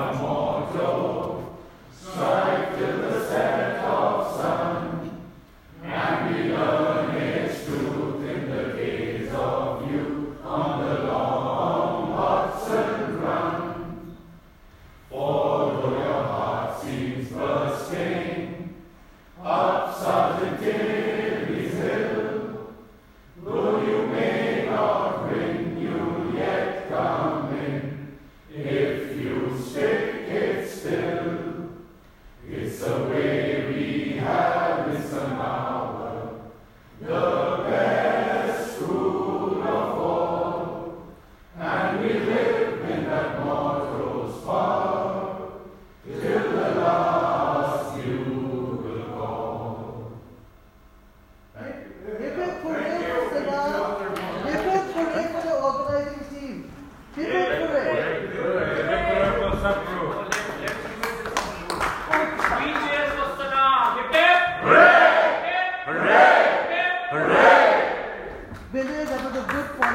Saint-Jean, good point.